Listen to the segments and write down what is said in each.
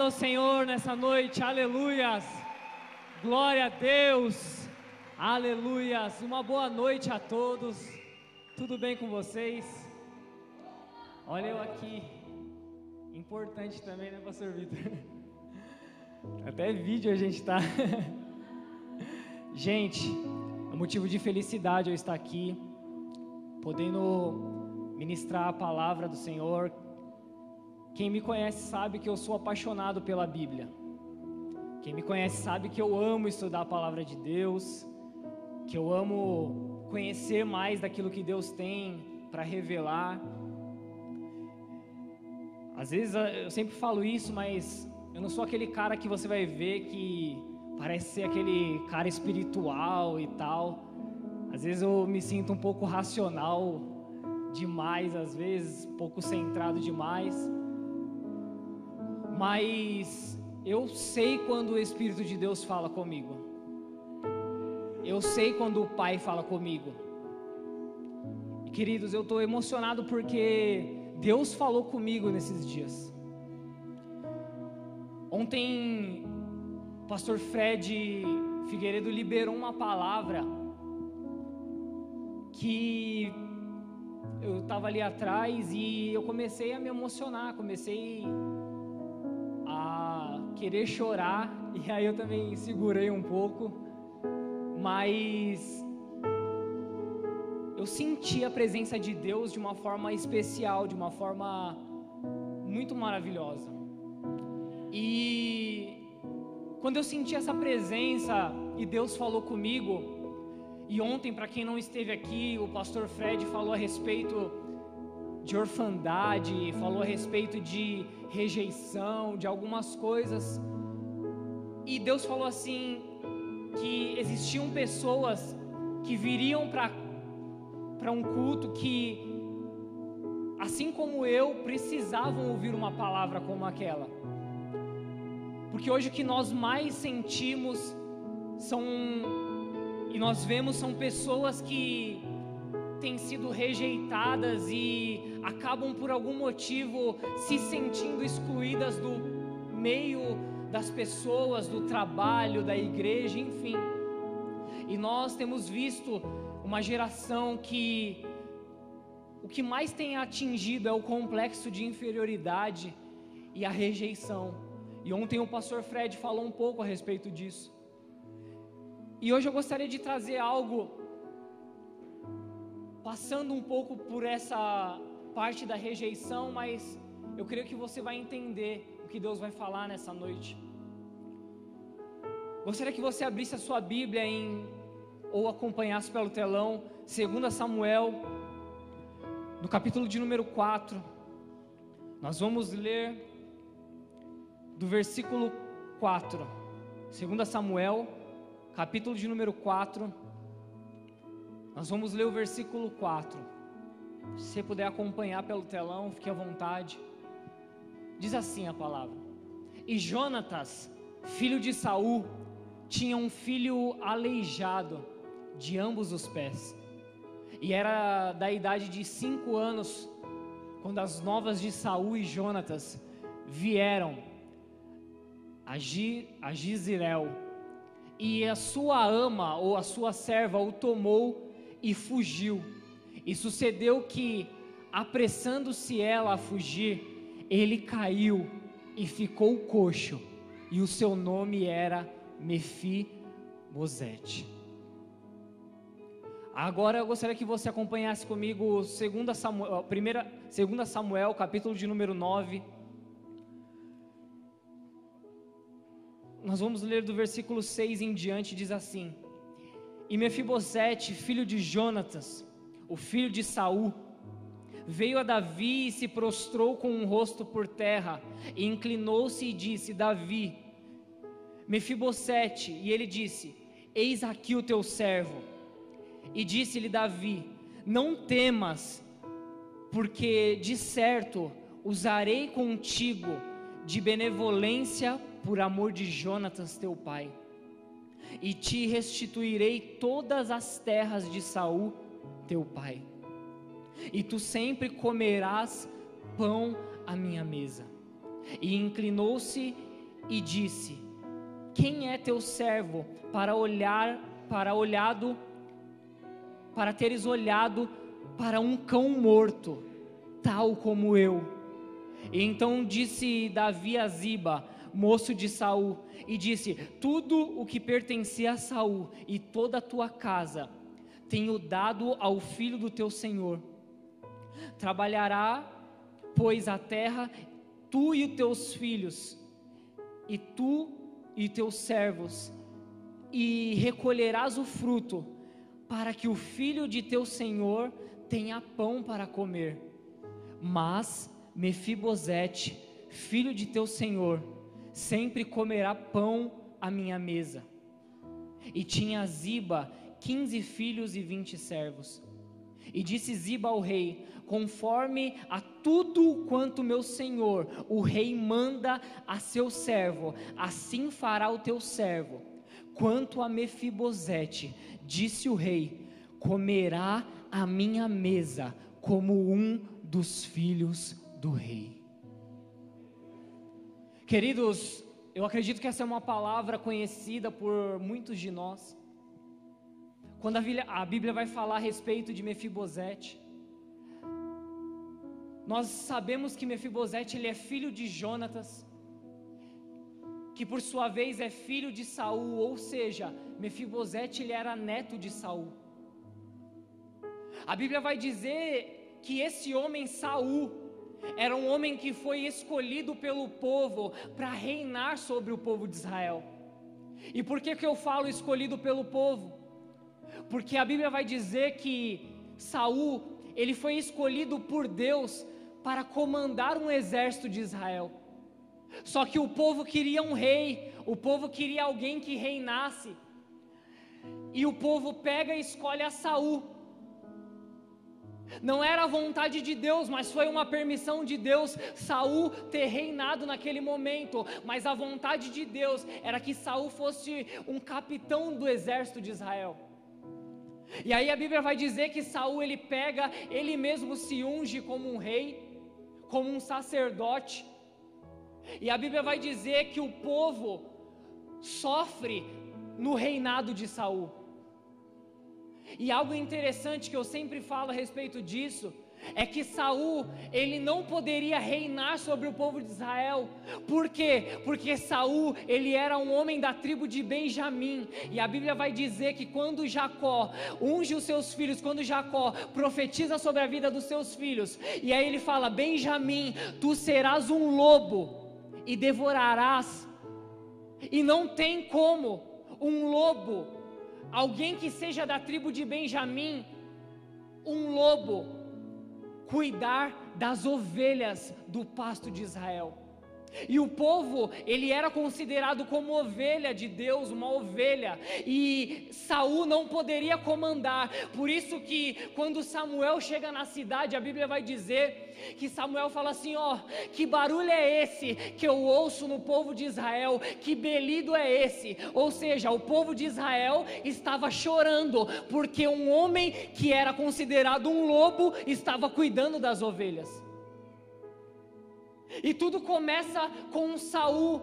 Aplauda o Senhor nessa noite, aleluias. Glória a Deus, aleluias. Uma boa noite a todos. Tudo bem com vocês? Olha eu aqui. Importante também, né, Pastor Vitor? Até vídeo a gente tá. gente, é motivo de felicidade eu estar aqui, podendo ministrar a palavra do Senhor quem me conhece sabe que eu sou apaixonado pela Bíblia. Quem me conhece sabe que eu amo estudar a palavra de Deus, que eu amo conhecer mais daquilo que Deus tem para revelar. Às vezes eu sempre falo isso, mas eu não sou aquele cara que você vai ver que parece ser aquele cara espiritual e tal. Às vezes eu me sinto um pouco racional demais, às vezes, um pouco centrado demais mas eu sei quando o Espírito de Deus fala comigo. Eu sei quando o Pai fala comigo. Queridos, eu estou emocionado porque Deus falou comigo nesses dias. Ontem, o pastor Fred Figueiredo liberou uma palavra que eu estava ali atrás e eu comecei a me emocionar, comecei querer chorar, e aí eu também segurei um pouco, mas eu senti a presença de Deus de uma forma especial, de uma forma muito maravilhosa. E quando eu senti essa presença e Deus falou comigo, e ontem, para quem não esteve aqui, o pastor Fred falou a respeito de orfandade, falou a respeito de rejeição, de algumas coisas. E Deus falou assim que existiam pessoas que viriam para para um culto que assim como eu precisavam ouvir uma palavra como aquela. Porque hoje o que nós mais sentimos são e nós vemos são pessoas que têm sido rejeitadas e acabam por algum motivo se sentindo excluídas do meio das pessoas, do trabalho, da igreja, enfim. E nós temos visto uma geração que o que mais tem atingido é o complexo de inferioridade e a rejeição. E ontem o pastor Fred falou um pouco a respeito disso. E hoje eu gostaria de trazer algo passando um pouco por essa parte da rejeição, mas eu creio que você vai entender o que Deus vai falar nessa noite. Gostaria que você abrisse a sua Bíblia em ou acompanhasse pelo telão, 2 Samuel, no capítulo de número 4. Nós vamos ler do versículo 4. 2 Samuel, capítulo de número 4 nós vamos ler o versículo 4. Se você puder acompanhar pelo telão, fique à vontade. Diz assim a palavra: E Jonatas, filho de Saul, tinha um filho aleijado de ambos os pés. E era da idade de cinco anos quando as novas de Saul e Jonatas vieram a, Gi, a. E a sua ama ou a sua serva o tomou e fugiu. E sucedeu que, apressando-se ela a fugir, ele caiu e ficou coxo, e o seu nome era Mefibosete. Agora eu gostaria que você acompanhasse comigo 2 Samuel, 2 Samuel, capítulo de número 9. Nós vamos ler do versículo 6 em diante, diz assim: e Mefibosete, filho de Jonatas, o filho de Saul, veio a Davi e se prostrou com o um rosto por terra, e inclinou-se e disse: Davi, Mefibosete, e ele disse: Eis aqui o teu servo. E disse-lhe Davi: Não temas, porque de certo usarei contigo de benevolência por amor de Jonatas teu pai e te restituirei todas as terras de Saul, teu pai. E tu sempre comerás pão à minha mesa. E inclinou-se e disse: Quem é teu servo para olhar para olhado para teres olhado para um cão morto, tal como eu? E então disse Davi a Ziba, moço de Saul, e disse: Tudo o que pertencia a Saul e toda a tua casa tenho dado ao filho do teu senhor. Trabalhará, pois, a terra, tu e os teus filhos, e tu e teus servos, e recolherás o fruto, para que o filho de teu senhor tenha pão para comer. Mas Mefibosete, filho de teu senhor, sempre comerá pão à minha mesa. E tinha Ziba quinze filhos e vinte servos. E disse Ziba ao rei: Conforme a tudo quanto meu senhor, o rei, manda a seu servo, assim fará o teu servo. Quanto a Mefibosete, disse o rei: Comerá a minha mesa como um dos filhos do rei. Queridos, eu acredito que essa é uma palavra conhecida por muitos de nós. Quando a Bíblia, vai falar a respeito de Mefibosete, nós sabemos que Mefibosete ele é filho de Jonatas, que por sua vez é filho de Saul, ou seja, Mefibosete ele era neto de Saul. A Bíblia vai dizer que esse homem Saul era um homem que foi escolhido pelo povo para reinar sobre o povo de Israel. E por que, que eu falo escolhido pelo povo? Porque a Bíblia vai dizer que Saul, ele foi escolhido por Deus para comandar um exército de Israel. Só que o povo queria um rei, o povo queria alguém que reinasse. E o povo pega e escolhe a Saul. Não era a vontade de Deus, mas foi uma permissão de Deus Saul ter reinado naquele momento. Mas a vontade de Deus era que Saul fosse um capitão do exército de Israel. E aí a Bíblia vai dizer que Saul ele pega, ele mesmo se unge como um rei, como um sacerdote. E a Bíblia vai dizer que o povo sofre no reinado de Saul. E algo interessante que eu sempre falo a respeito disso é que Saul, ele não poderia reinar sobre o povo de Israel. Por quê? Porque Saul, ele era um homem da tribo de Benjamim, e a Bíblia vai dizer que quando Jacó unge os seus filhos, quando Jacó profetiza sobre a vida dos seus filhos, e aí ele fala: "Benjamim, tu serás um lobo e devorarás". E não tem como um lobo, alguém que seja da tribo de Benjamim, um lobo cuidar das ovelhas do pasto de Israel. E o povo, ele era considerado como ovelha de Deus, uma ovelha, e Saul não poderia comandar. Por isso que quando Samuel chega na cidade, a Bíblia vai dizer que Samuel fala assim: ó, que barulho é esse que eu ouço no povo de Israel? Que belido é esse? Ou seja, o povo de Israel estava chorando porque um homem que era considerado um lobo estava cuidando das ovelhas. E tudo começa com Saul.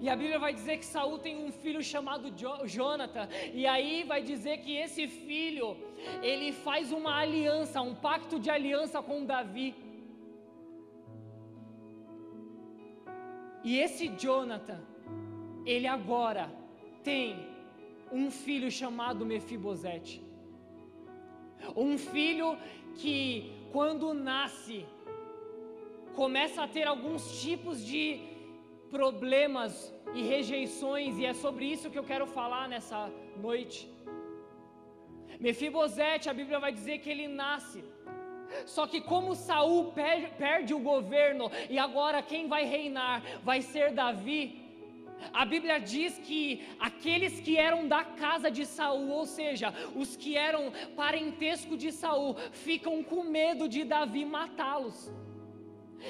E a Bíblia vai dizer que Saul tem um filho chamado Jonathan. E aí vai dizer que esse filho, ele faz uma aliança, um pacto de aliança com Davi. E esse Jonathan, ele agora tem um filho chamado Mefibosete. Um filho que quando nasce começa a ter alguns tipos de problemas e rejeições, e é sobre isso que eu quero falar nessa noite. Mefibosete, a Bíblia vai dizer que ele nasce só que como Saul perde, o governo e agora quem vai reinar vai ser Davi. A Bíblia diz que aqueles que eram da casa de Saul, ou seja, os que eram parentesco de Saul, ficam com medo de Davi matá-los.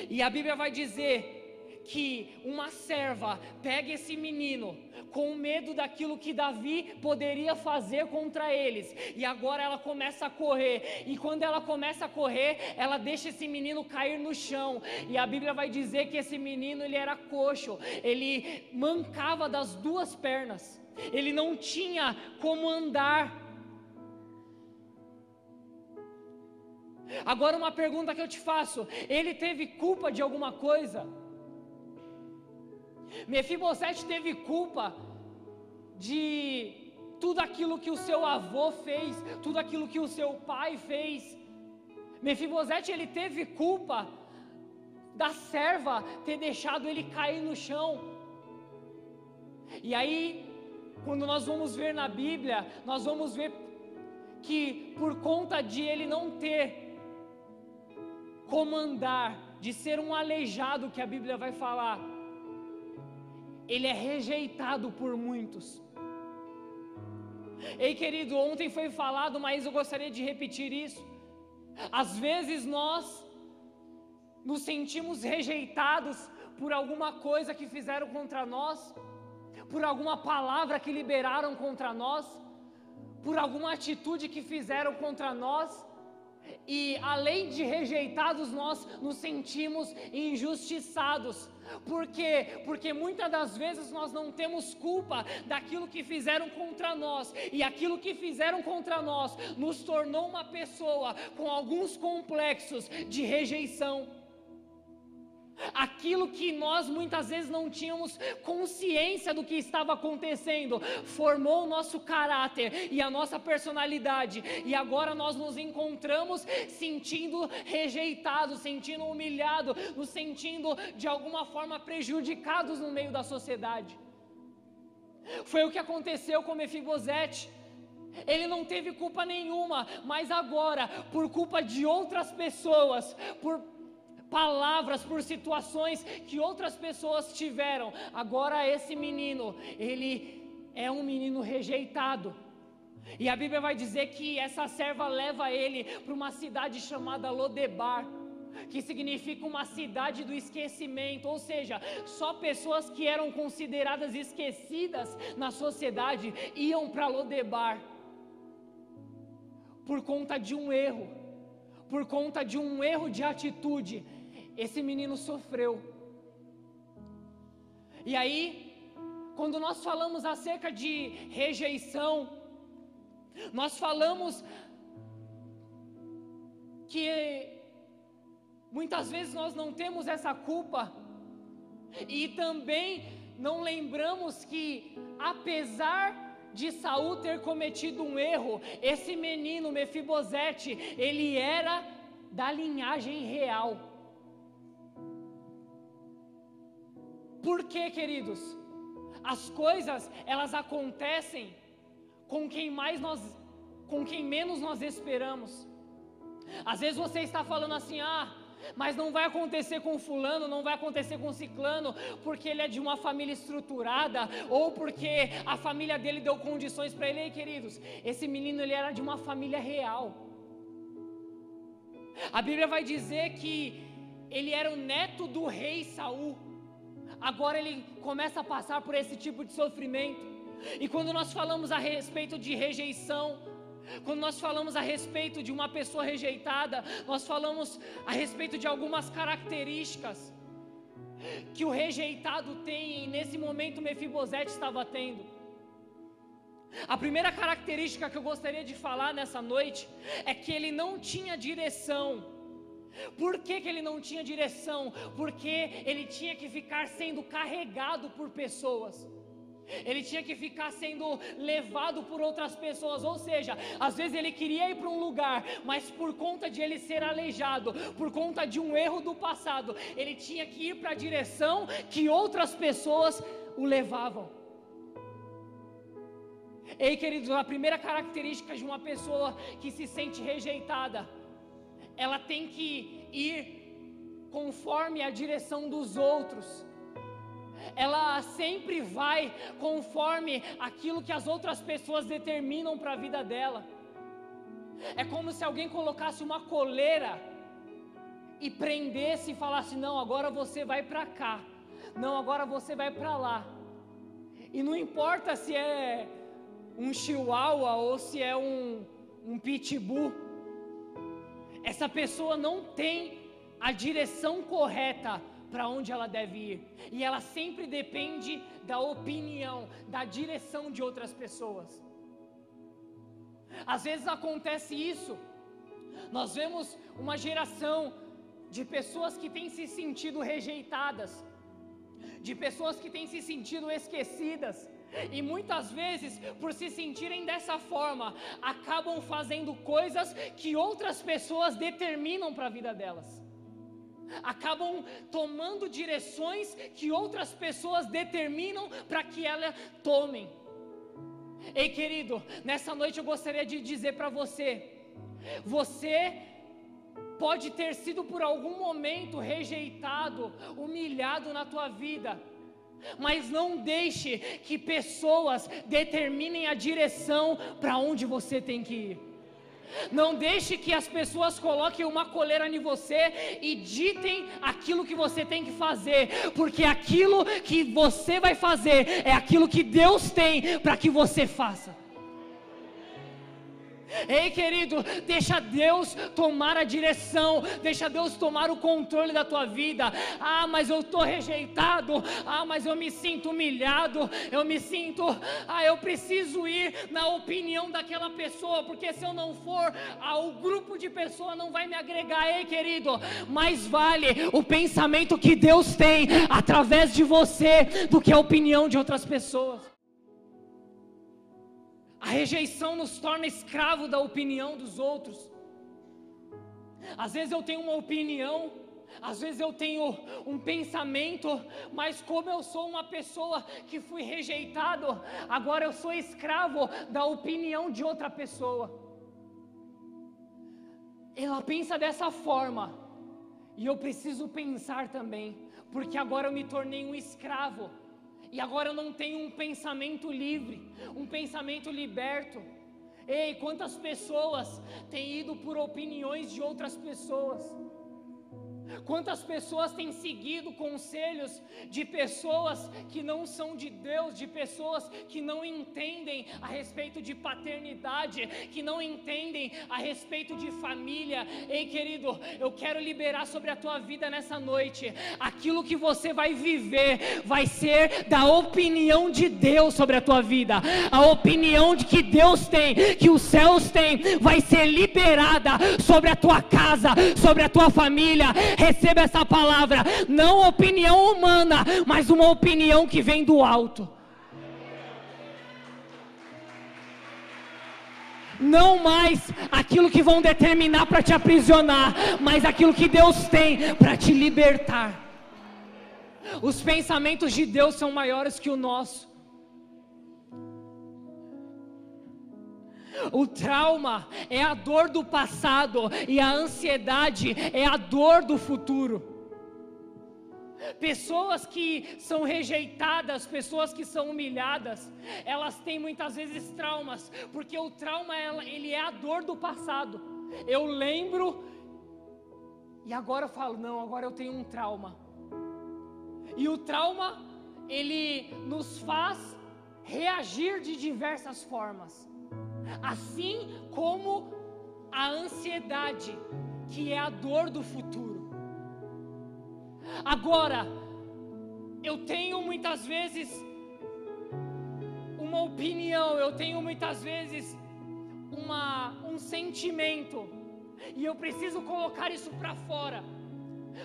E a Bíblia vai dizer que uma serva pega esse menino com medo daquilo que Davi poderia fazer contra eles, e agora ela começa a correr, e quando ela começa a correr, ela deixa esse menino cair no chão, e a Bíblia vai dizer que esse menino ele era coxo, ele mancava das duas pernas, ele não tinha como andar. Agora uma pergunta que eu te faço: ele teve culpa de alguma coisa? Mefibosete teve culpa de tudo aquilo que o seu avô fez, tudo aquilo que o seu pai fez. Mefibosete ele teve culpa da serva ter deixado ele cair no chão. E aí, quando nós vamos ver na Bíblia, nós vamos ver que por conta de ele não ter comandar, de ser um aleijado que a Bíblia vai falar, ele é rejeitado por muitos. Ei, querido, ontem foi falado, mas eu gostaria de repetir isso. Às vezes nós nos sentimos rejeitados por alguma coisa que fizeram contra nós, por alguma palavra que liberaram contra nós, por alguma atitude que fizeram contra nós. E além de rejeitados, nós nos sentimos injustiçados. Por quê? Porque muitas das vezes nós não temos culpa daquilo que fizeram contra nós, e aquilo que fizeram contra nós nos tornou uma pessoa com alguns complexos de rejeição. Aquilo que nós muitas vezes não tínhamos consciência do que estava acontecendo, formou o nosso caráter e a nossa personalidade, e agora nós nos encontramos sentindo rejeitados, sentindo humilhados, nos sentindo de alguma forma prejudicados no meio da sociedade. Foi o que aconteceu com Mefibosete. Ele não teve culpa nenhuma, mas agora, por culpa de outras pessoas, por palavras, por situações que outras pessoas tiveram. Agora esse menino, ele é um menino rejeitado. E a Bíblia vai dizer que essa serva leva ele para uma cidade chamada Lodebar, que significa uma cidade do esquecimento, ou seja, só pessoas que eram consideradas esquecidas na sociedade iam para Lodebar por conta de um erro, por conta de um erro de atitude, esse menino sofreu. E aí, quando nós falamos acerca de rejeição, nós falamos que muitas vezes nós não temos essa culpa, e também não lembramos que, apesar de Saul ter cometido um erro, esse menino Mefibosete, ele era da linhagem real. Por quê, queridos? As coisas, elas acontecem com quem mais nós, com quem menos nós esperamos. Às vezes você está falando assim: "Ah, mas não vai acontecer com fulano, não vai acontecer com ciclano, porque ele é de uma família estruturada, ou porque a família dele deu condições para ele, Ei, queridos. Esse menino ele era de uma família real. A Bíblia vai dizer que ele era o neto do rei Saul agora ele começa a passar por esse tipo de sofrimento. E quando nós falamos a respeito de rejeição, quando nós falamos a respeito de uma pessoa rejeitada, nós falamos a respeito de algumas características que o rejeitado tem, e nesse momento Mefibosete estava tendo. A primeira característica que eu gostaria de falar nessa noite é que ele não tinha direção. Por que, que ele não tinha direção? Porque ele tinha que ficar sendo carregado por pessoas. Ele tinha que ficar sendo levado por outras pessoas, ou seja, às vezes ele queria ir para um lugar, mas por conta de ele ser aleijado, por conta de um erro do passado, ele tinha que ir para a direção que outras pessoas o levavam. Ei, queridos, a primeira característica de uma pessoa que se sente rejeitada ela tem que ir conforme a direção dos outros. Ela sempre vai conforme aquilo que as outras pessoas determinam para a vida dela. É como se alguém colocasse uma coleira e prendesse e falasse: Não, agora você vai para cá. Não, agora você vai para lá. E não importa se é um chihuahua ou se é um, um pitbull, essa pessoa não tem a direção correta para onde ela deve ir. E ela sempre depende da opinião, da direção de outras pessoas. Às vezes acontece isso. Nós vemos uma geração de pessoas que têm se sentido rejeitadas, de pessoas que têm se sentido esquecidas, e muitas vezes, por se sentirem dessa forma, acabam fazendo coisas que outras pessoas determinam para a vida delas. Acabam tomando direções que outras pessoas determinam para que elas tomem. Ei, querido, nessa noite eu gostaria de dizer para você: você pode ter sido por algum momento rejeitado, humilhado na tua vida, mas não deixe que pessoas determinem a direção para onde você tem que ir. Não deixe que as pessoas coloquem uma coleira em você e ditem aquilo que você tem que fazer, porque aquilo que você vai fazer é aquilo que Deus tem para que você faça. Ei, querido, deixa Deus tomar a direção, deixa Deus tomar o controle da tua vida. Ah, mas eu estou rejeitado. Ah, mas eu me sinto humilhado. Eu me sinto, ah, eu preciso ir na opinião daquela pessoa, porque se eu não for, ah, o grupo de pessoas não vai me agregar. Ei, querido, mais vale o pensamento que Deus tem através de você do que a opinião de outras pessoas. A rejeição nos torna escravo da opinião dos outros. Às vezes eu tenho uma opinião, às vezes eu tenho um pensamento, mas como eu sou uma pessoa que fui rejeitado, agora eu sou escravo da opinião de outra pessoa. Ela pensa dessa forma, e eu preciso pensar também, porque agora eu me tornei um escravo e agora eu não tenho um pensamento livre, um pensamento liberto. Ei, quantas pessoas têm ido por opiniões de outras pessoas? Quantas pessoas têm seguido conselhos de pessoas que não são de Deus, de pessoas que não entendem a respeito de paternidade, que não entendem a respeito de família? Ei, querido, eu quero liberar sobre a tua vida nessa noite. Aquilo que você vai viver vai ser da opinião de Deus sobre a tua vida. A opinião de que Deus tem, que os céus têm, vai ser liberada sobre a tua casa, sobre a tua família receba essa palavra, não opinião humana, mas uma opinião que vem do alto. Não mais aquilo que vão determinar para te aprisionar, mas aquilo que Deus tem para te libertar. Os pensamentos de Deus são maiores que o nosso. O trauma é a dor do passado e a ansiedade é a dor do futuro. Pessoas que são rejeitadas, pessoas que são humilhadas, elas têm muitas vezes traumas, porque o trauma ele é a dor do passado. Eu lembro e agora eu falo, não, agora eu tenho um trauma. E o trauma ele nos faz reagir de diversas formas assim como a ansiedade, que é a dor do futuro. Agora, eu tenho muitas vezes uma opinião, eu tenho muitas vezes uma, um sentimento, e eu preciso colocar isso para fora,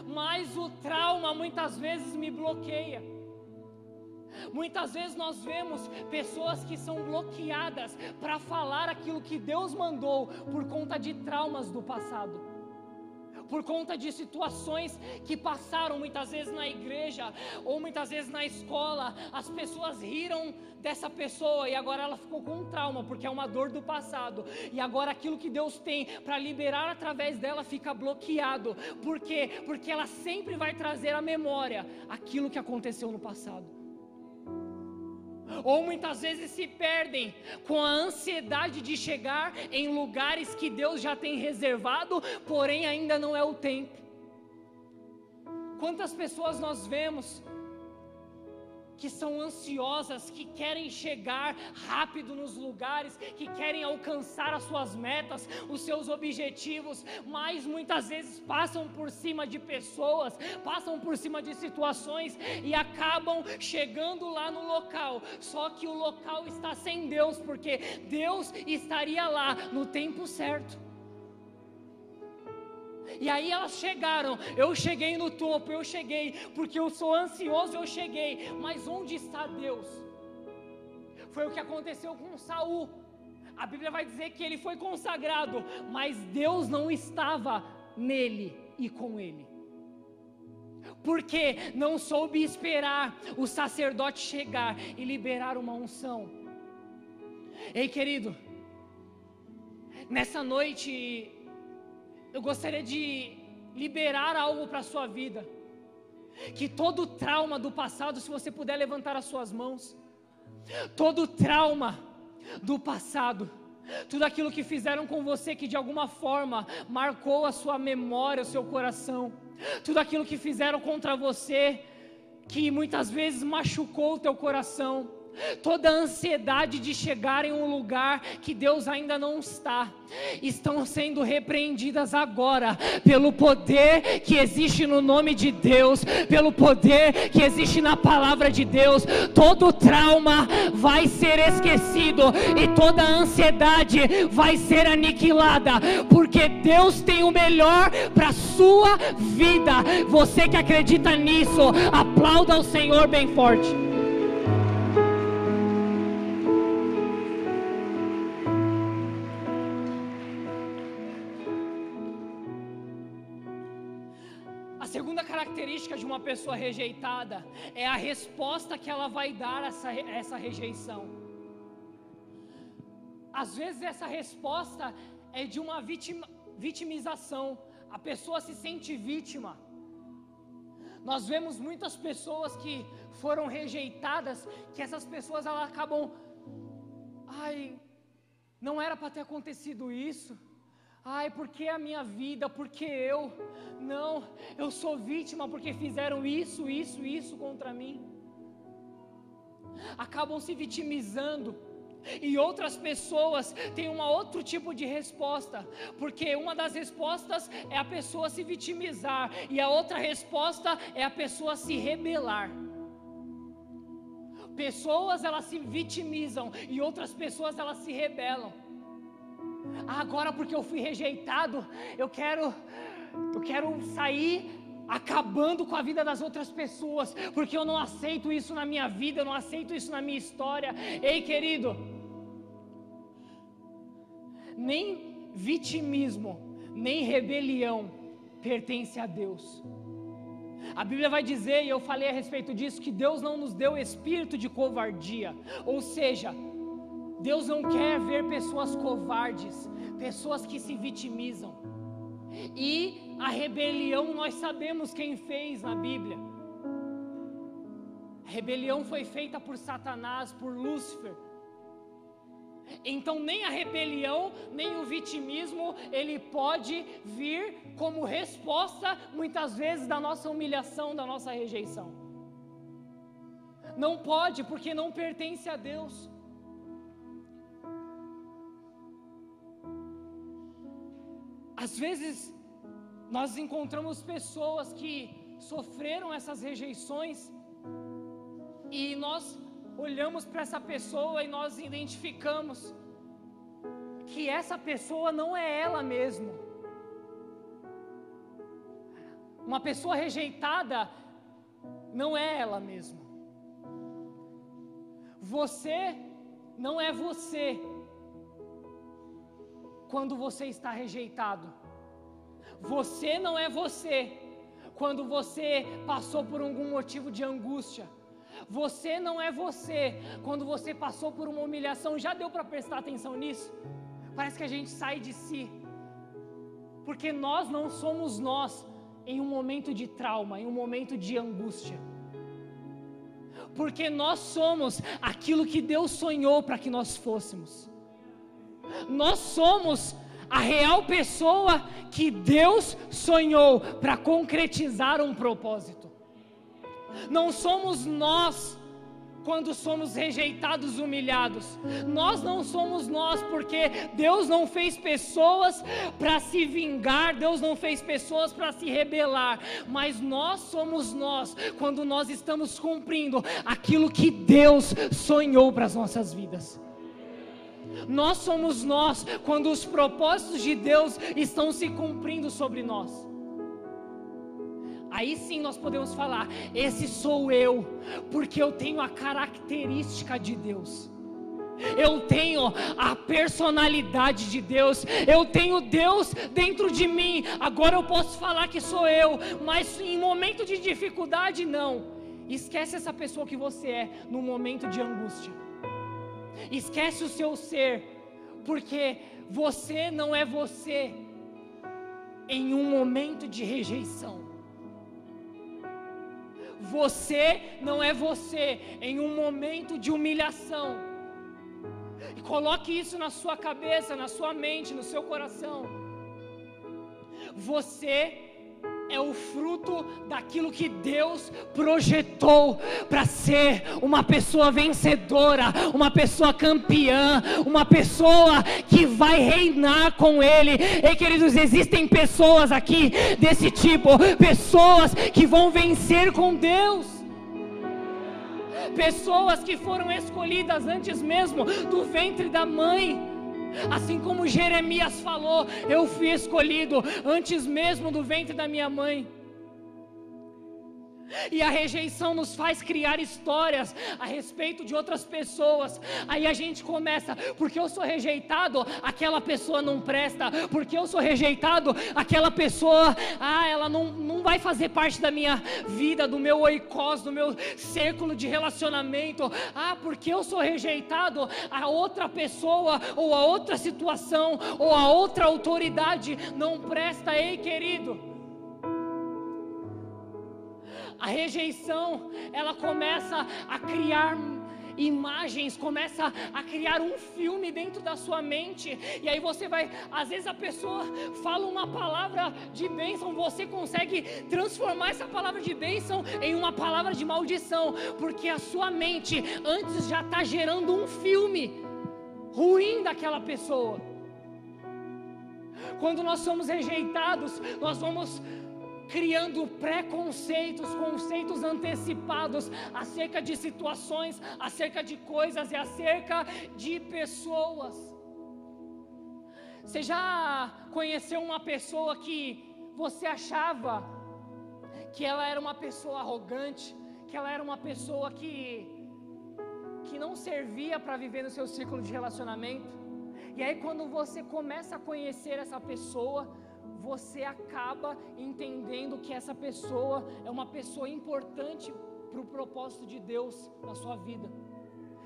mas o trauma muitas vezes me bloqueia. Muitas vezes nós vemos pessoas que são bloqueadas para falar aquilo que Deus mandou por conta de traumas do passado. Por conta de situações que passaram muitas vezes na igreja ou muitas vezes na escola, as pessoas riram dessa pessoa e agora ela ficou com um trauma, porque é uma dor do passado. E agora aquilo que Deus tem para liberar através dela fica bloqueado. Por quê? Porque ela sempre vai trazer à memória aquilo que aconteceu no passado ou muitas vezes se perdem com a ansiedade de chegar em lugares que Deus já tem reservado, porém ainda não é o tempo. Quantas pessoas nós vemos que são ansiosas, que querem chegar rápido nos lugares, que querem alcançar as suas metas, os seus objetivos, mas muitas vezes passam por cima de pessoas, passam por cima de situações e acabam chegando lá no local. Só que o local está sem Deus, porque Deus estaria lá no tempo certo. E aí elas chegaram. Eu cheguei no topo, eu cheguei, porque eu sou ansioso, eu cheguei. Mas onde está Deus? Foi o que aconteceu com Saul. A Bíblia vai dizer que ele foi consagrado, mas Deus não estava nele e com ele. Porque não soube esperar o sacerdote chegar e liberar uma unção. Ei, querido, nessa noite eu gostaria de liberar algo para a sua vida. Que todo trauma do passado, se você puder levantar as suas mãos, todo trauma do passado, tudo aquilo que fizeram com você que de alguma forma marcou a sua memória, o seu coração, tudo aquilo que fizeram contra você que muitas vezes machucou o teu coração, toda a ansiedade de chegar em um lugar que Deus ainda não está, estão sendo repreendidas agora pelo poder que existe no nome de Deus, pelo poder que existe na palavra de Deus. Todo trauma vai ser esquecido e toda ansiedade vai ser aniquilada, porque Deus tem o melhor para sua vida. Você que acredita nisso, aplauda o Senhor bem forte. Característica de uma pessoa rejeitada é a resposta que ela vai dar a essa, essa rejeição. Às vezes, essa resposta é de uma vitima, vitimização, a pessoa se sente vítima. Nós vemos muitas pessoas que foram rejeitadas, que essas pessoas elas acabam, ai, não era para ter acontecido isso. Ai, porque a minha vida? Porque eu? Não, eu sou vítima porque fizeram isso, isso, isso contra mim. Acabam se vitimizando. E outras pessoas têm um outro tipo de resposta, porque uma das respostas é a pessoa se vitimizar, e a outra resposta é a pessoa se rebelar. Pessoas elas se vitimizam e outras pessoas elas se rebelam. Agora porque eu fui rejeitado, eu quero eu quero sair acabando com a vida das outras pessoas, porque eu não aceito isso na minha vida, eu não aceito isso na minha história. Ei, querido, nem vitimismo, nem rebelião pertence a Deus. A Bíblia vai dizer, e eu falei a respeito disso, que Deus não nos deu espírito de covardia, ou seja, Deus não quer ver pessoas covardes, pessoas que se vitimizam. E a rebelião nós sabemos quem fez na Bíblia. A rebelião foi feita por Satanás, por Lúcifer. Então nem a rebelião, nem o vitimismo, ele pode vir como resposta muitas vezes da nossa humilhação, da nossa rejeição. Não pode, porque não pertence a Deus. Às vezes, nós encontramos pessoas que sofreram essas rejeições e nós olhamos para essa pessoa e nós identificamos que essa pessoa não é ela mesma. Uma pessoa rejeitada não é ela mesma. Você não é você quando você está rejeitado. Você não é você quando você passou por algum motivo de angústia. Você não é você quando você passou por uma humilhação. Já deu para prestar atenção nisso? Parece que a gente sai de si. Porque nós não somos nós em um momento de trauma, em um momento de angústia. Porque nós somos aquilo que Deus sonhou para que nós fôssemos. Nós somos a real pessoa que Deus sonhou para concretizar um propósito. Não somos nós quando somos rejeitados, humilhados. Nós não somos nós, porque Deus não fez pessoas para se vingar, Deus não fez pessoas para se rebelar, mas nós somos nós quando nós estamos cumprindo aquilo que Deus sonhou para as nossas vidas. Nós somos nós quando os propósitos de Deus estão se cumprindo sobre nós. Aí sim nós podemos falar: esse sou eu, porque eu tenho a característica de Deus. Eu tenho a personalidade de Deus, eu tenho Deus dentro de mim. Agora eu posso falar que sou eu, mas em momento de dificuldade, não. Esquece essa pessoa que você é no momento de angústia. Esquece o seu ser, porque você não é você em um momento de rejeição. Você não é você em um momento de humilhação. E coloque isso na sua cabeça, na sua mente, no seu coração. Você é o fruto daquilo que Deus projetou para ser uma pessoa vencedora, uma pessoa campeã, uma pessoa que vai reinar com Ele. E queridos, existem pessoas aqui desse tipo, pessoas que vão vencer com Deus. Pessoas que foram escolhidas antes mesmo do ventre da mãe Assim como Jeremias falou, eu fui escolhido antes mesmo do ventre da minha mãe. E a rejeição nos faz criar histórias a respeito de outras pessoas. Aí a gente começa, porque eu sou rejeitado, aquela pessoa não presta. Porque eu sou rejeitado, aquela pessoa, ah, ela não, não vai fazer parte da minha vida, do meu oicós, do meu círculo de relacionamento. Ah, porque eu sou rejeitado, a outra pessoa, ou a outra situação, ou a outra autoridade não presta. Ei, querido a rejeição, ela começa a criar imagens, começa a criar um filme dentro da sua mente, e aí você vai, às vezes a pessoa fala uma palavra de bênção, você consegue transformar essa palavra de bênção em uma palavra de maldição, porque a sua mente antes já está gerando um filme ruim daquela pessoa. Quando nós somos rejeitados, nós vamos criando preconceitos, conceitos antecipados acerca de situações, acerca de coisas e acerca de pessoas. Você já conheceu uma pessoa que você achava que ela era uma pessoa arrogante, que ela era uma pessoa que que não servia para viver no seu círculo de relacionamento? E aí quando você começa a conhecer essa pessoa, você acaba entendendo que essa pessoa é uma pessoa importante para o propósito de Deus na sua vida.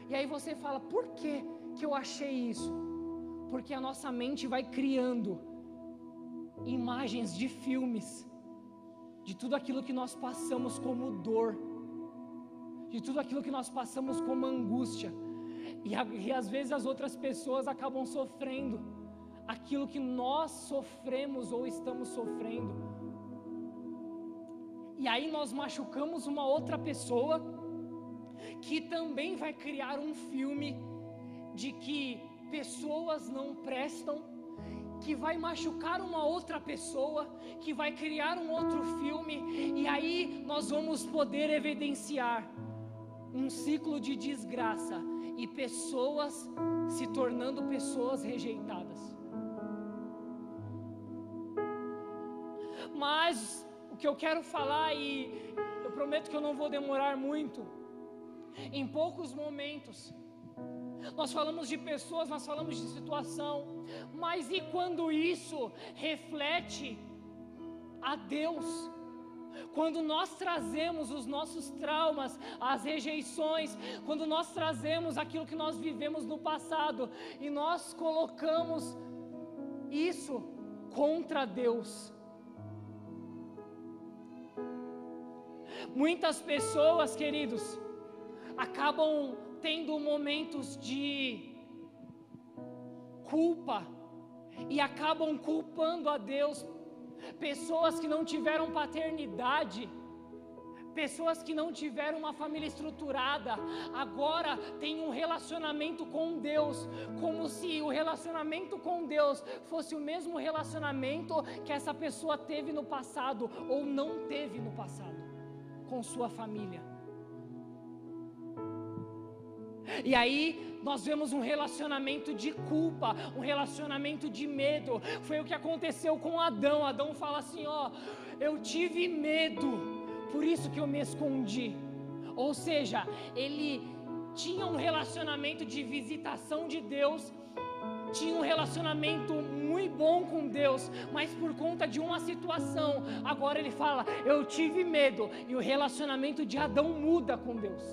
E aí você fala, por que, que eu achei isso? Porque a nossa mente vai criando imagens de filmes, de tudo aquilo que nós passamos como dor, de tudo aquilo que nós passamos como angústia, e, e às vezes as outras pessoas acabam sofrendo aquilo que nós sofremos ou estamos sofrendo. E aí nós machucamos uma outra pessoa que também vai criar um filme de que pessoas não prestam, que vai machucar uma outra pessoa, que vai criar um outro filme, e aí nós vamos poder evidenciar um ciclo de desgraça e pessoas se tornando pessoas rejeitadas. Mas o que eu quero falar, e eu prometo que eu não vou demorar muito, em poucos momentos, nós falamos de pessoas, nós falamos de situação, mas e quando isso reflete a Deus? Quando nós trazemos os nossos traumas, as rejeições, quando nós trazemos aquilo que nós vivemos no passado e nós colocamos isso contra Deus, Muitas pessoas, queridos, acabam tendo momentos de culpa e acabam culpando a Deus. Pessoas que não tiveram paternidade, Pessoas que não tiveram uma família estruturada, agora têm um relacionamento com Deus, como se o relacionamento com Deus fosse o mesmo relacionamento que essa pessoa teve no passado ou não teve no passado com sua família. E aí nós vemos um relacionamento de culpa, um relacionamento de medo. Foi o que aconteceu com Adão. Adão fala assim: ó, eu tive medo por isso que eu me escondi. Ou seja, ele tinha um relacionamento de visitação de Deus, tinha um relacionamento bom com Deus, mas por conta de uma situação, agora ele fala: Eu tive medo, e o relacionamento de Adão muda com Deus.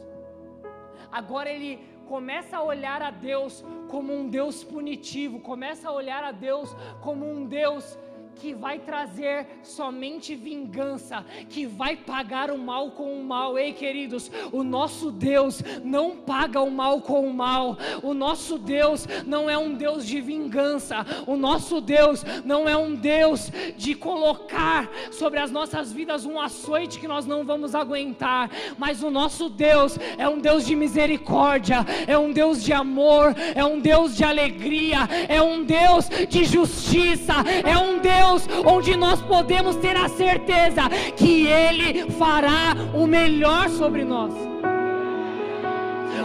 Agora ele começa a olhar a Deus como um Deus punitivo, começa a olhar a Deus como um Deus que vai trazer somente vingança, que vai pagar o mal com o mal. Ei, queridos, o nosso Deus não paga o mal com o mal. O nosso Deus não é um Deus de vingança. O nosso Deus não é um Deus de colocar sobre as nossas vidas um açoite que nós não vamos aguentar. Mas o nosso Deus é um Deus de misericórdia, é um Deus de amor, é um Deus de alegria, é um Deus de justiça, é um Deus Deus, onde nós podemos ter a certeza que Ele fará o melhor sobre nós.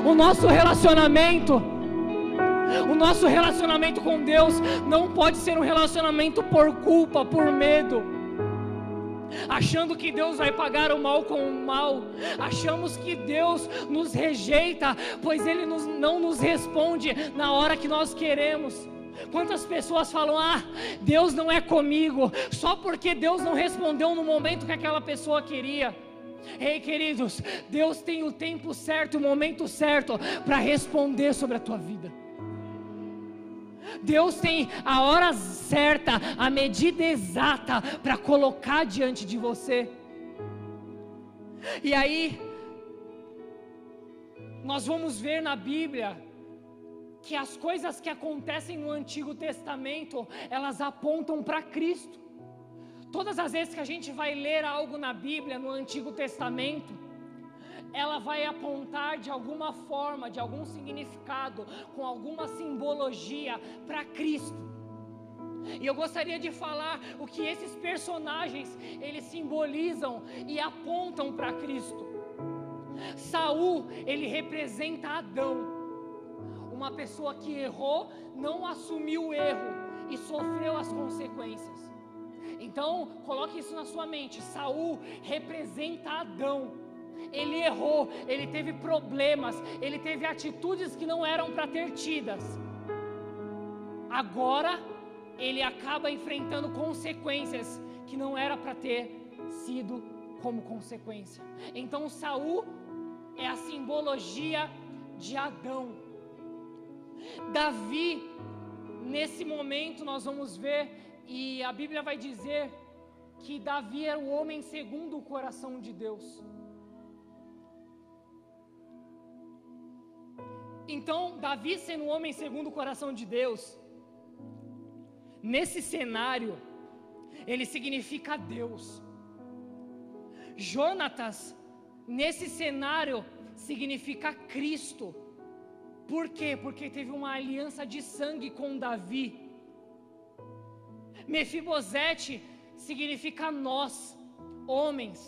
O nosso relacionamento, o nosso relacionamento com Deus não pode ser um relacionamento por culpa, por medo achando que Deus vai pagar o mal com o mal, achamos que Deus nos rejeita, pois Ele nos, não nos responde na hora que nós queremos. Quantas pessoas falam: Ah, Deus não é comigo, só porque Deus não respondeu no momento que aquela pessoa queria. Ei, queridos, Deus tem o tempo certo, o momento certo para responder sobre a tua vida. Deus tem a hora certa, a medida exata para colocar diante de você. E aí, nós vamos ver na Bíblia que as coisas que acontecem no Antigo Testamento, elas apontam para Cristo. Todas as vezes que a gente vai ler algo na Bíblia, no Antigo Testamento, ela vai apontar de alguma forma, de algum significado, com alguma simbologia para Cristo. E eu gostaria de falar o que esses personagens eles simbolizam e apontam para Cristo. Saul, ele representa Adão uma pessoa que errou, não assumiu o erro e sofreu as consequências. Então, coloque isso na sua mente. Saul representa Adão. Ele errou, ele teve problemas, ele teve atitudes que não eram para ter tidas. Agora, ele acaba enfrentando consequências que não era para ter sido como consequência. Então, Saul é a simbologia de Adão. Davi, nesse momento nós vamos ver, e a Bíblia vai dizer que Davi era o homem segundo o coração de Deus. Então, Davi sendo o homem segundo o coração de Deus, nesse cenário, ele significa Deus. Jonatas, nesse cenário, significa Cristo. Por quê? Porque teve uma aliança de sangue com Davi. Mefibosete significa nós, homens.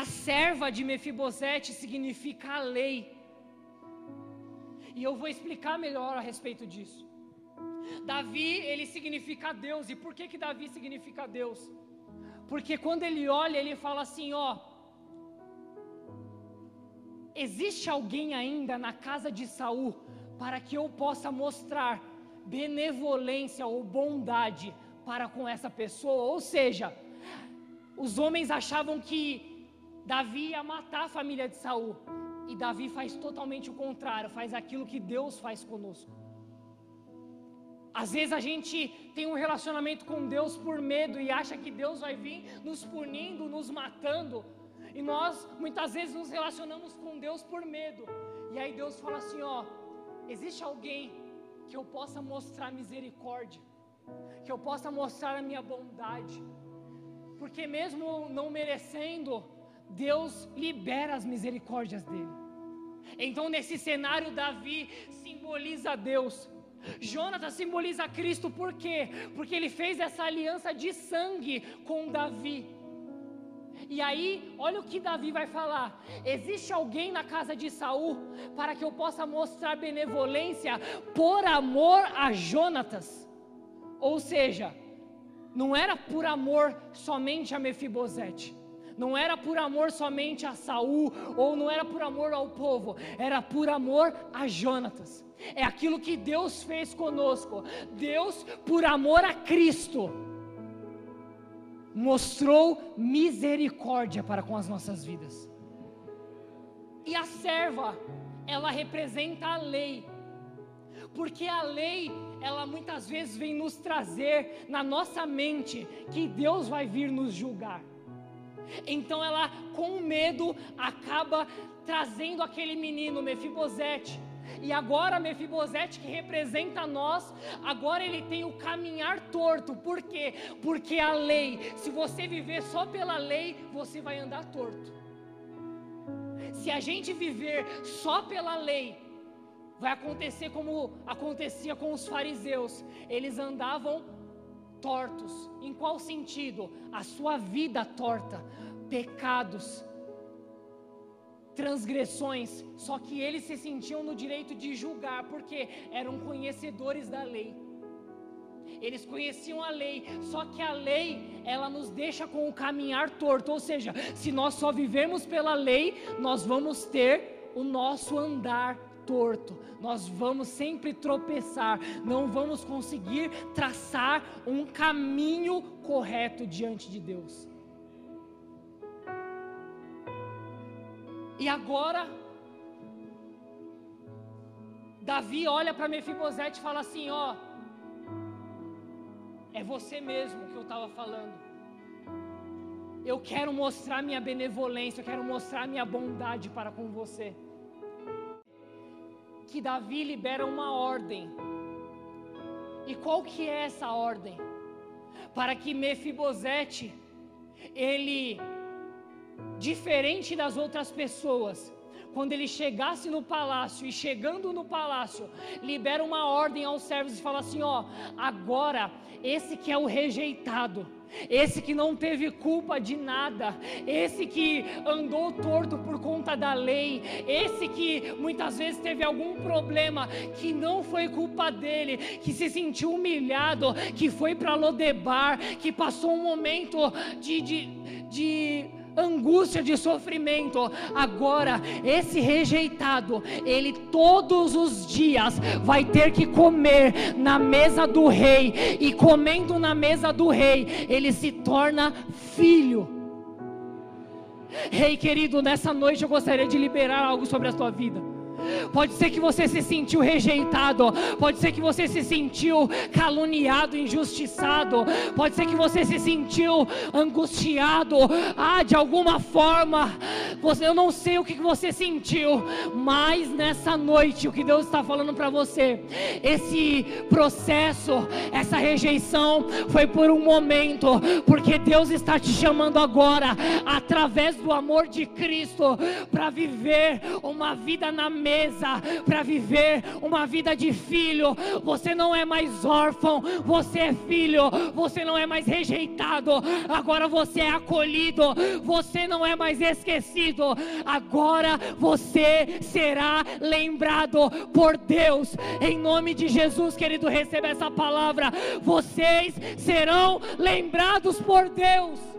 A serva de Mefibosete significa a lei. E eu vou explicar melhor a respeito disso. Davi, ele significa Deus. E por que que Davi significa Deus? Porque quando ele olha, ele fala assim, ó, existe alguém ainda na casa de Saul para que eu possa mostrar benevolência ou bondade para com essa pessoa? Ou seja, os homens achavam que Davi ia matar a família de Saul. E Davi faz totalmente o contrário, faz aquilo que Deus faz conosco. Às vezes a gente tem um relacionamento com Deus por medo e acha que Deus vai vir nos punindo, nos matando. E nós muitas vezes nos relacionamos com Deus por medo. E aí Deus fala assim: ó, existe alguém que eu possa mostrar misericórdia, que eu possa mostrar a minha bondade. porque mesmo não merecendo, Deus libera as misericórdias dele. Então, nesse cenário, Davi simboliza Deus. Jonatas simboliza Cristo, por quê? Porque ele fez essa aliança de sangue com Davi. E aí, olha o que Davi vai falar: existe alguém na casa de Saul para que eu possa mostrar benevolência por amor a Jonatas? Ou seja, não era por amor somente a Mefibosete, não era por amor somente a Saul, ou não era por amor ao povo, era por amor a Jonatas. É aquilo que Deus fez conosco. Deus, por amor a Cristo, mostrou misericórdia para com as nossas vidas. E a serva, ela representa a lei. Porque a lei, ela muitas vezes vem nos trazer na nossa mente que Deus vai vir nos julgar. Então ela, com medo, acaba trazendo aquele menino Mefibosete. E agora Mefibosete que representa nós, agora ele tem o caminhar torto. Por quê? Porque a lei, se você viver só pela lei, você vai andar torto. Se a gente viver só pela lei, vai acontecer como acontecia com os fariseus. Eles andavam tortos. Em qual sentido? A sua vida torta, pecados, transgressões. Só que eles se sentiam no direito de julgar, porque eram conhecedores da lei. Eles conheciam a lei, só que a lei, ela nos deixa com o caminhar torto, ou seja, se nós só vivemos pela lei, nós vamos ter o nosso andar torto, nós vamos sempre tropeçar, não vamos conseguir traçar um caminho correto diante de Deus. E agora, Davi olha para Mefibosete e fala assim: Ó, é você mesmo que eu estava falando. Eu quero mostrar minha benevolência, eu quero mostrar minha bondade para com você que Davi libera uma ordem. E qual que é essa ordem? Para que Mefibosete, ele, diferente das outras pessoas, quando ele chegasse no palácio e chegando no palácio, libera uma ordem aos servos e fala assim: ó, agora esse que é o rejeitado, esse que não teve culpa de nada, esse que andou torto por conta da lei, esse que muitas vezes teve algum problema que não foi culpa dele, que se sentiu humilhado, que foi para Lodebar, que passou um momento de, de, de angústia de sofrimento. Agora, esse rejeitado, ele todos os dias vai ter que comer na mesa do rei, e comendo na mesa do rei, ele se torna filho. Rei querido, nessa noite eu gostaria de liberar algo sobre a tua vida. Pode ser que você se sentiu rejeitado, pode ser que você se sentiu caluniado, injustiçado, pode ser que você se sentiu angustiado, ah, de alguma forma, você, eu não sei o que você sentiu, mas nessa noite o que Deus está falando para você, esse processo, essa rejeição foi por um momento, porque Deus está te chamando agora, através do amor de Cristo, para viver uma vida na mesa para viver uma vida de filho. Você não é mais órfão, você é filho. Você não é mais rejeitado, agora você é acolhido. Você não é mais esquecido, agora você será lembrado por Deus. Em nome de Jesus, querido, receba essa palavra. Vocês serão lembrados por Deus.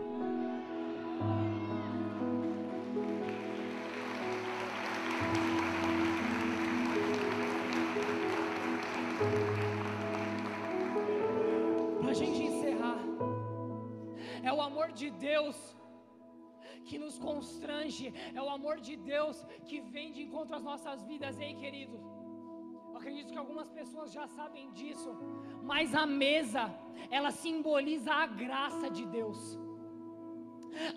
De Deus que nos constrange, é o amor de Deus que vem de encontro às nossas vidas, ei querido. Eu acredito que algumas pessoas já sabem disso, mas a mesa, ela simboliza a graça de Deus.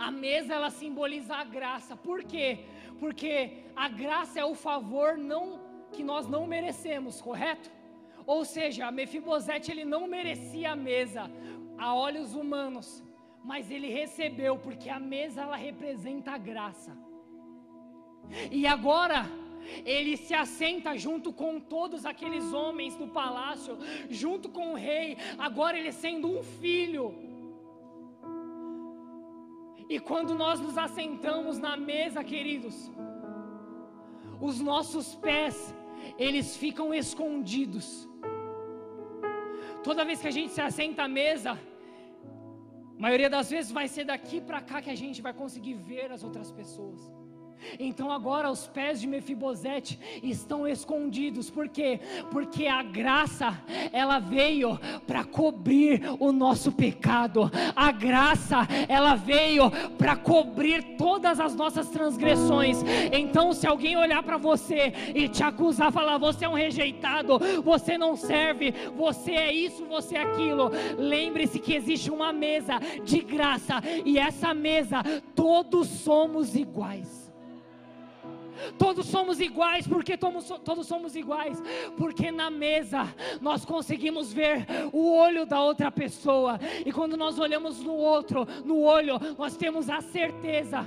A mesa ela simboliza a graça. Por quê? Porque a graça é o favor não que nós não merecemos, correto? Ou seja, Mefibosete ele não merecia a mesa a olhos humanos, mas ele recebeu, porque a mesa ela representa a graça. E agora ele se assenta junto com todos aqueles homens do palácio, junto com o rei, agora ele sendo um filho. E quando nós nos assentamos na mesa, queridos, os nossos pés, eles ficam escondidos. Toda vez que a gente se assenta à mesa, a maioria das vezes vai ser daqui para cá que a gente vai conseguir ver as outras pessoas. Então agora os pés de Mefibosete estão escondidos, por quê? Porque a graça ela veio para cobrir o nosso pecado. A graça ela veio para cobrir todas as nossas transgressões. Então se alguém olhar para você e te acusar, falar você é um rejeitado, você não serve, você é isso, você é aquilo, lembre-se que existe uma mesa de graça e essa mesa todos somos iguais. Todos somos iguais, porque todos somos iguais, porque na mesa nós conseguimos ver o olho da outra pessoa, e quando nós olhamos no outro, no olho, nós temos a certeza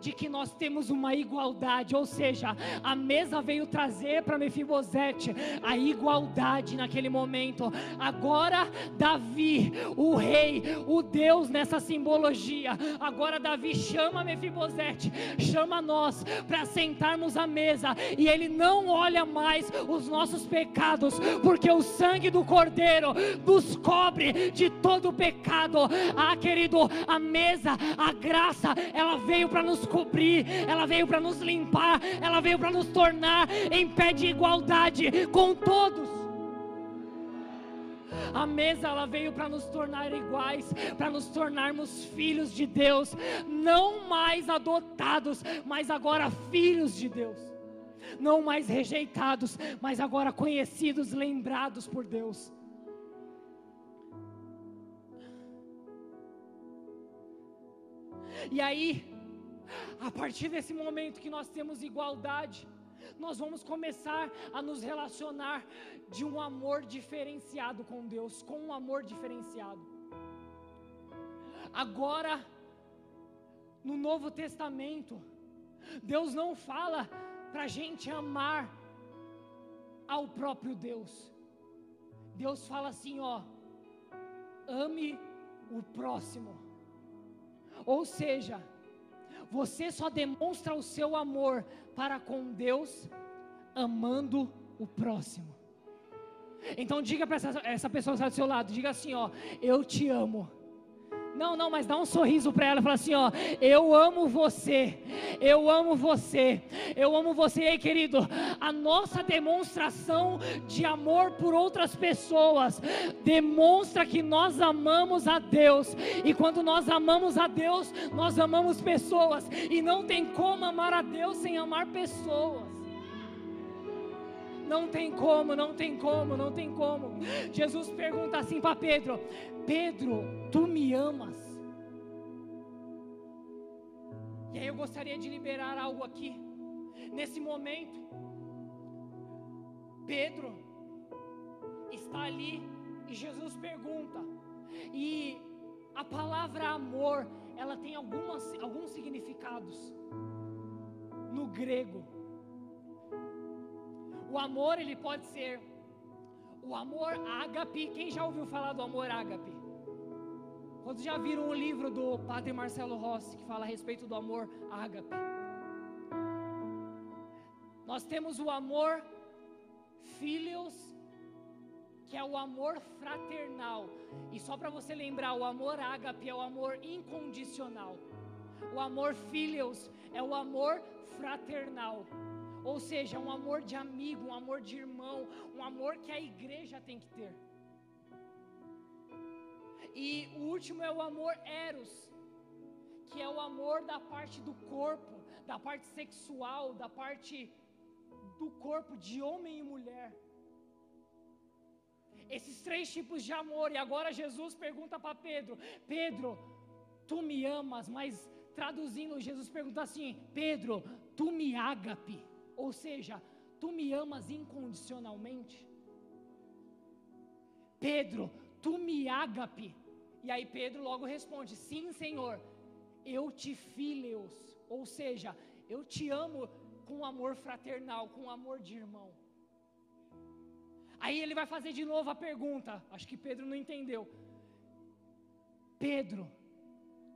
de que nós temos uma igualdade, ou seja, a mesa veio trazer para Mefibosete a igualdade naquele momento. Agora Davi, o rei, o Deus nessa simbologia, agora Davi chama Mefibosete, chama nós para sentarmos à mesa e ele não olha mais os nossos pecados, porque o sangue do Cordeiro nos cobre de todo pecado. Ah, querido, a mesa, a graça, ela veio para nos cobrir, ela veio para nos limpar, ela veio para nos tornar em pé de igualdade com todos. A mesa ela veio para nos tornar iguais, para nos tornarmos filhos de Deus, não mais adotados, mas agora filhos de Deus. Não mais rejeitados, mas agora conhecidos, lembrados por Deus. E aí, a partir desse momento que nós temos igualdade, nós vamos começar a nos relacionar de um amor diferenciado com Deus, com um amor diferenciado. Agora, no Novo Testamento, Deus não fala para a gente amar ao próprio Deus. Deus fala assim, ó, ame o próximo. Ou seja, você só demonstra o seu amor para com Deus amando o próximo. Então diga para essa, essa pessoa que está do seu lado, diga assim, ó, eu te amo. Não, não, mas dá um sorriso para ela e fala assim: ó, eu amo você, eu amo você, eu amo você. E aí, querido, a nossa demonstração de amor por outras pessoas demonstra que nós amamos a Deus, e quando nós amamos a Deus, nós amamos pessoas, e não tem como amar a Deus sem amar pessoas. Não tem como, não tem como, não tem como. Jesus pergunta assim para Pedro: Pedro, tu me amas? E aí eu gostaria de liberar algo aqui. Nesse momento, Pedro está ali e Jesus pergunta. E a palavra amor, ela tem algumas, alguns significados no grego. O amor, ele pode ser o amor ágape. Quem já ouviu falar do amor ágape? Quantos já viram o livro do Padre Marcelo Rossi que fala a respeito do amor ágape? Nós temos o amor filhos, que é o amor fraternal. E só para você lembrar, o amor ágape é o amor incondicional. O amor filhos é o amor fraternal. Ou seja, um amor de amigo, um amor de irmão, um amor que a igreja tem que ter. E o último é o amor eros, que é o amor da parte do corpo, da parte sexual, da parte do corpo de homem e mulher. Esses três tipos de amor, e agora Jesus pergunta para Pedro: Pedro, tu me amas, mas traduzindo, Jesus pergunta assim: Pedro, tu me ágape, ou seja, tu me amas incondicionalmente? Pedro, tu me ágape, E aí Pedro logo responde: Sim, Senhor, eu te fileus, ou seja, eu te amo com amor fraternal, com amor de irmão. Aí ele vai fazer de novo a pergunta, acho que Pedro não entendeu. Pedro,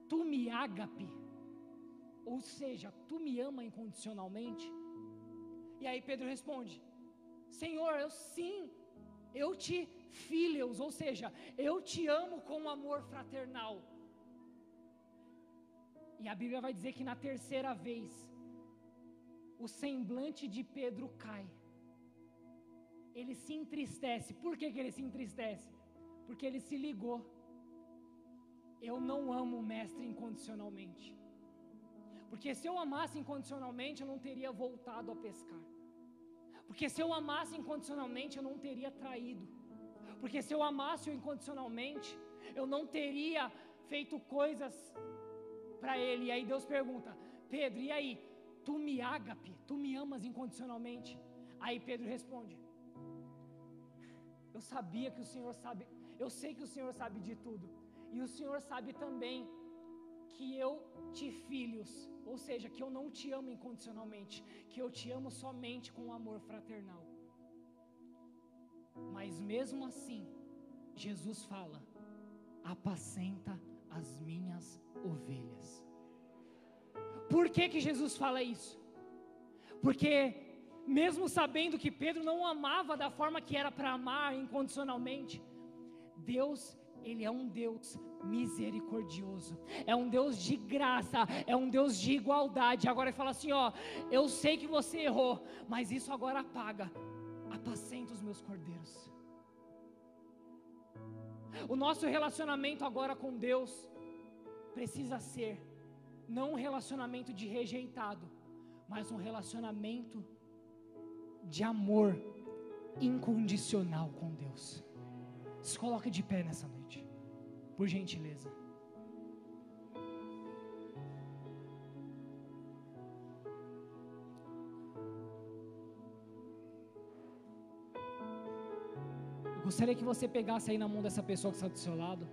tu me ágape, ou seja, tu me ama incondicionalmente? E aí Pedro responde: Senhor, eu sim, eu te filhos, ou seja, eu te amo com amor fraternal. E a Bíblia vai dizer que na terceira vez, o semblante de Pedro cai. Ele se entristece. Por que, que ele se entristece? Porque ele se ligou. Eu não amo o mestre incondicionalmente. Porque se eu amasse incondicionalmente, eu não teria voltado a pescar. Porque se eu amasse incondicionalmente, eu não teria traído. Porque se eu amasse incondicionalmente, eu não teria feito coisas para ele. E aí Deus pergunta: Pedro, e aí? Tu me tu me amas incondicionalmente? Aí Pedro responde: Eu sabia que o Senhor sabe, eu sei que o Senhor sabe de tudo. E o Senhor sabe também que eu te filhos, ou seja, que eu não te amo incondicionalmente, que eu te amo somente com amor fraternal. Mas mesmo assim, Jesus fala: apacenta as minhas ovelhas. Por que que Jesus fala isso? Porque mesmo sabendo que Pedro não amava da forma que era para amar incondicionalmente, Deus ele é um Deus misericordioso, é um Deus de graça, é um Deus de igualdade. Agora ele fala assim: ó, eu sei que você errou, mas isso agora apaga, apacenta os meus cordeiros. O nosso relacionamento agora com Deus precisa ser não um relacionamento de rejeitado, mas um relacionamento de amor incondicional com Deus. Se coloque de pé nessa noite, por gentileza. Eu gostaria que você pegasse aí na mão dessa pessoa que está do seu lado.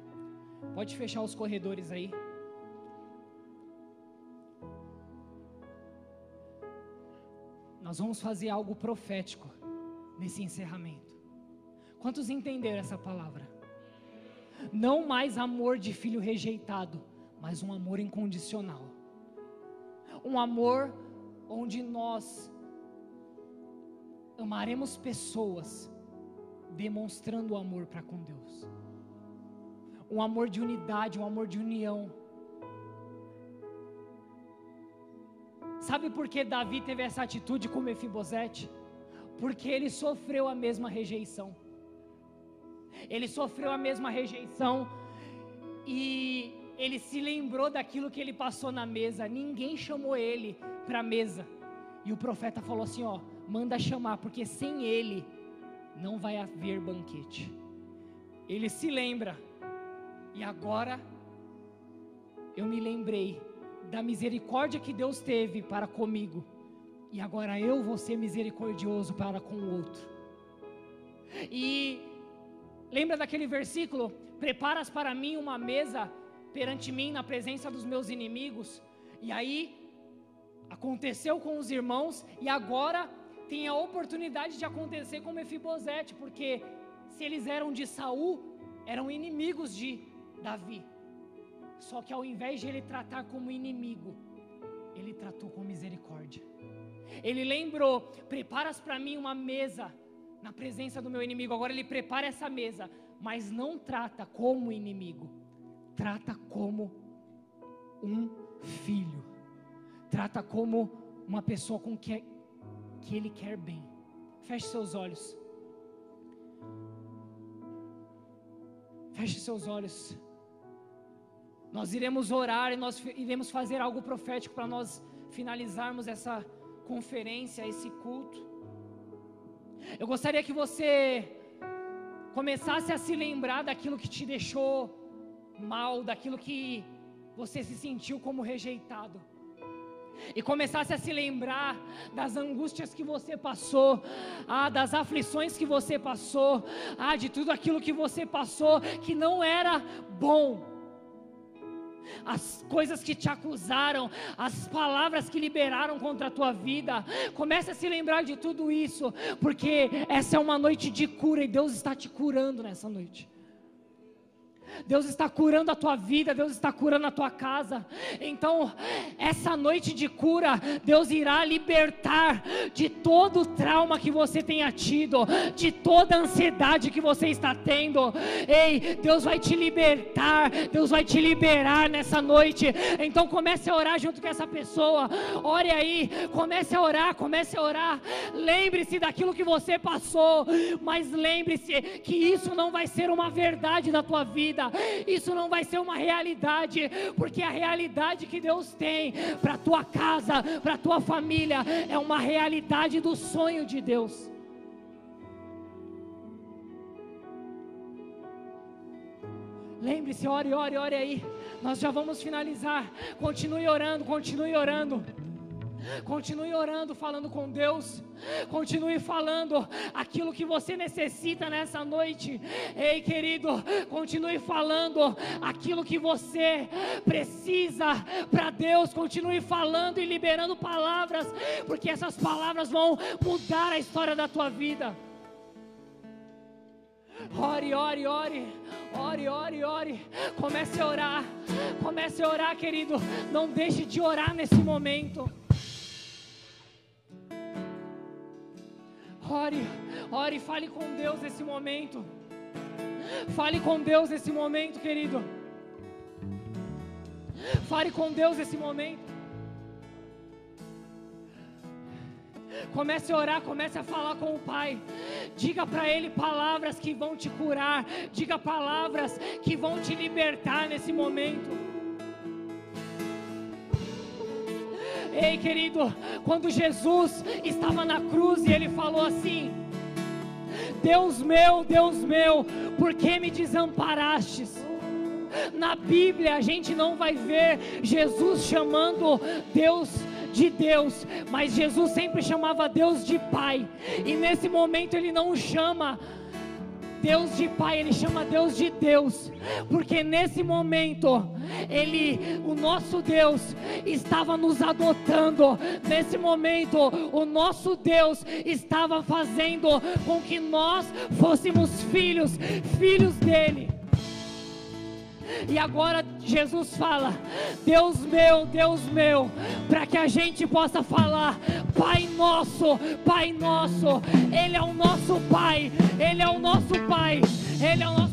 Pode fechar os corredores aí. Nós vamos fazer algo profético nesse encerramento. Quantos entenderam essa palavra? Não mais amor de filho rejeitado, mas um amor incondicional. Um amor onde nós amaremos pessoas demonstrando o amor para com Deus. Um amor de unidade, um amor de união. Sabe por que Davi teve essa atitude com Mefibosete? Porque ele sofreu a mesma rejeição ele sofreu a mesma rejeição e ele se lembrou daquilo que ele passou na mesa. Ninguém chamou ele para a mesa. E o profeta falou assim: Ó, manda chamar, porque sem ele não vai haver banquete. Ele se lembra, e agora eu me lembrei da misericórdia que Deus teve para comigo, e agora eu vou ser misericordioso para com o outro. E Lembra daquele versículo? Preparas para mim uma mesa perante mim na presença dos meus inimigos. E aí aconteceu com os irmãos e agora tem a oportunidade de acontecer com Mefibosete, porque se eles eram de Saul, eram inimigos de Davi. Só que ao invés de ele tratar como inimigo, ele tratou com misericórdia. Ele lembrou: preparas para mim uma mesa na presença do meu inimigo. Agora ele prepara essa mesa, mas não trata como inimigo, trata como um filho, trata como uma pessoa com que, que ele quer bem. Feche seus olhos. Feche seus olhos. Nós iremos orar e nós iremos fazer algo profético para nós finalizarmos essa conferência, esse culto. Eu gostaria que você começasse a se lembrar daquilo que te deixou mal, daquilo que você se sentiu como rejeitado. e começasse a se lembrar das angústias que você passou, ah, das aflições que você passou, ah, de tudo aquilo que você passou que não era bom. As coisas que te acusaram, as palavras que liberaram contra a tua vida, comece a se lembrar de tudo isso, porque essa é uma noite de cura e Deus está te curando nessa noite. Deus está curando a tua vida, Deus está curando a tua casa. Então, essa noite de cura, Deus irá libertar de todo o trauma que você tenha tido, de toda a ansiedade que você está tendo. Ei, Deus vai te libertar, Deus vai te liberar nessa noite. Então, comece a orar junto com essa pessoa. Ore aí, comece a orar, comece a orar. Lembre-se daquilo que você passou, mas lembre-se que isso não vai ser uma verdade da tua vida isso não vai ser uma realidade, porque a realidade que Deus tem para tua casa, para tua família, é uma realidade do sonho de Deus. Lembre-se, ore, ore, ore aí. Nós já vamos finalizar. Continue orando, continue orando. Continue orando, falando com Deus. Continue falando aquilo que você necessita nessa noite. Ei, querido, continue falando aquilo que você precisa para Deus. Continue falando e liberando palavras, porque essas palavras vão mudar a história da tua vida. Ore, ore, ore, ore, ore, ore. Comece a orar, comece a orar, querido. Não deixe de orar nesse momento. Ore, ore, fale com Deus nesse momento. Fale com Deus nesse momento, querido. Fale com Deus nesse momento. Comece a orar, comece a falar com o Pai. Diga para Ele palavras que vão te curar. Diga palavras que vão te libertar nesse momento. Ei, querido, quando Jesus estava na cruz e ele falou assim: Deus meu, Deus meu, por que me desamparastes? Na Bíblia a gente não vai ver Jesus chamando Deus de Deus, mas Jesus sempre chamava Deus de Pai, e nesse momento ele não chama Deus de Pai, Ele chama Deus de Deus, porque nesse momento, Ele, o nosso Deus, estava nos adotando, nesse momento, o nosso Deus estava fazendo com que nós fôssemos filhos, filhos dEle. E agora Jesus fala: Deus meu, Deus meu, para que a gente possa falar: Pai nosso, Pai nosso, Ele é o nosso Pai, Ele é o nosso Pai, Ele é o nosso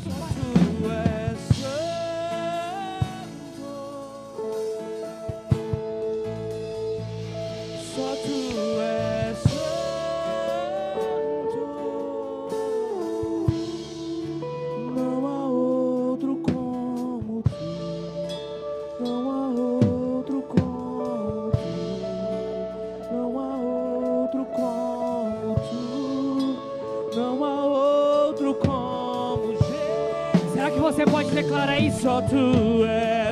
declara isso. Só tu és.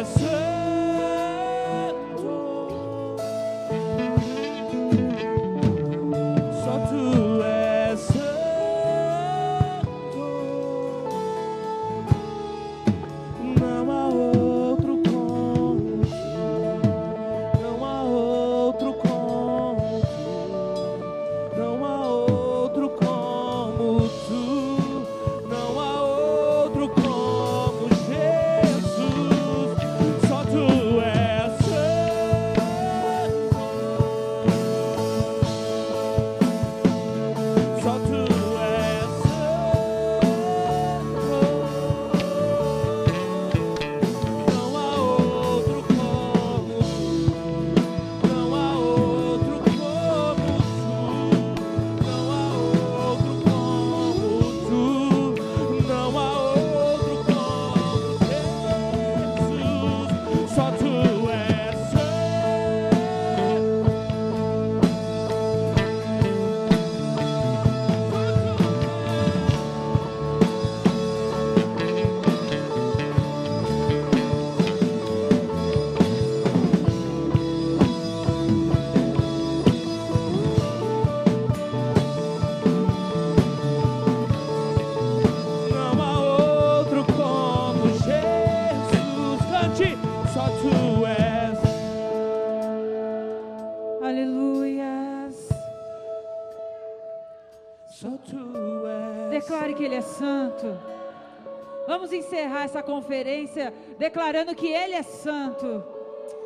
Encerrar essa conferência declarando que Ele é santo.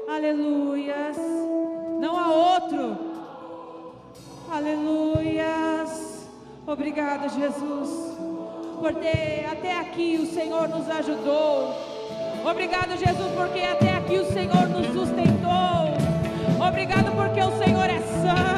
Aleluias. Não há outro. Aleluias. Obrigada, Jesus. Por ter até aqui o Senhor nos ajudou. Obrigado, Jesus, porque até aqui o Senhor nos sustentou. Obrigado porque o Senhor é santo. Obrigado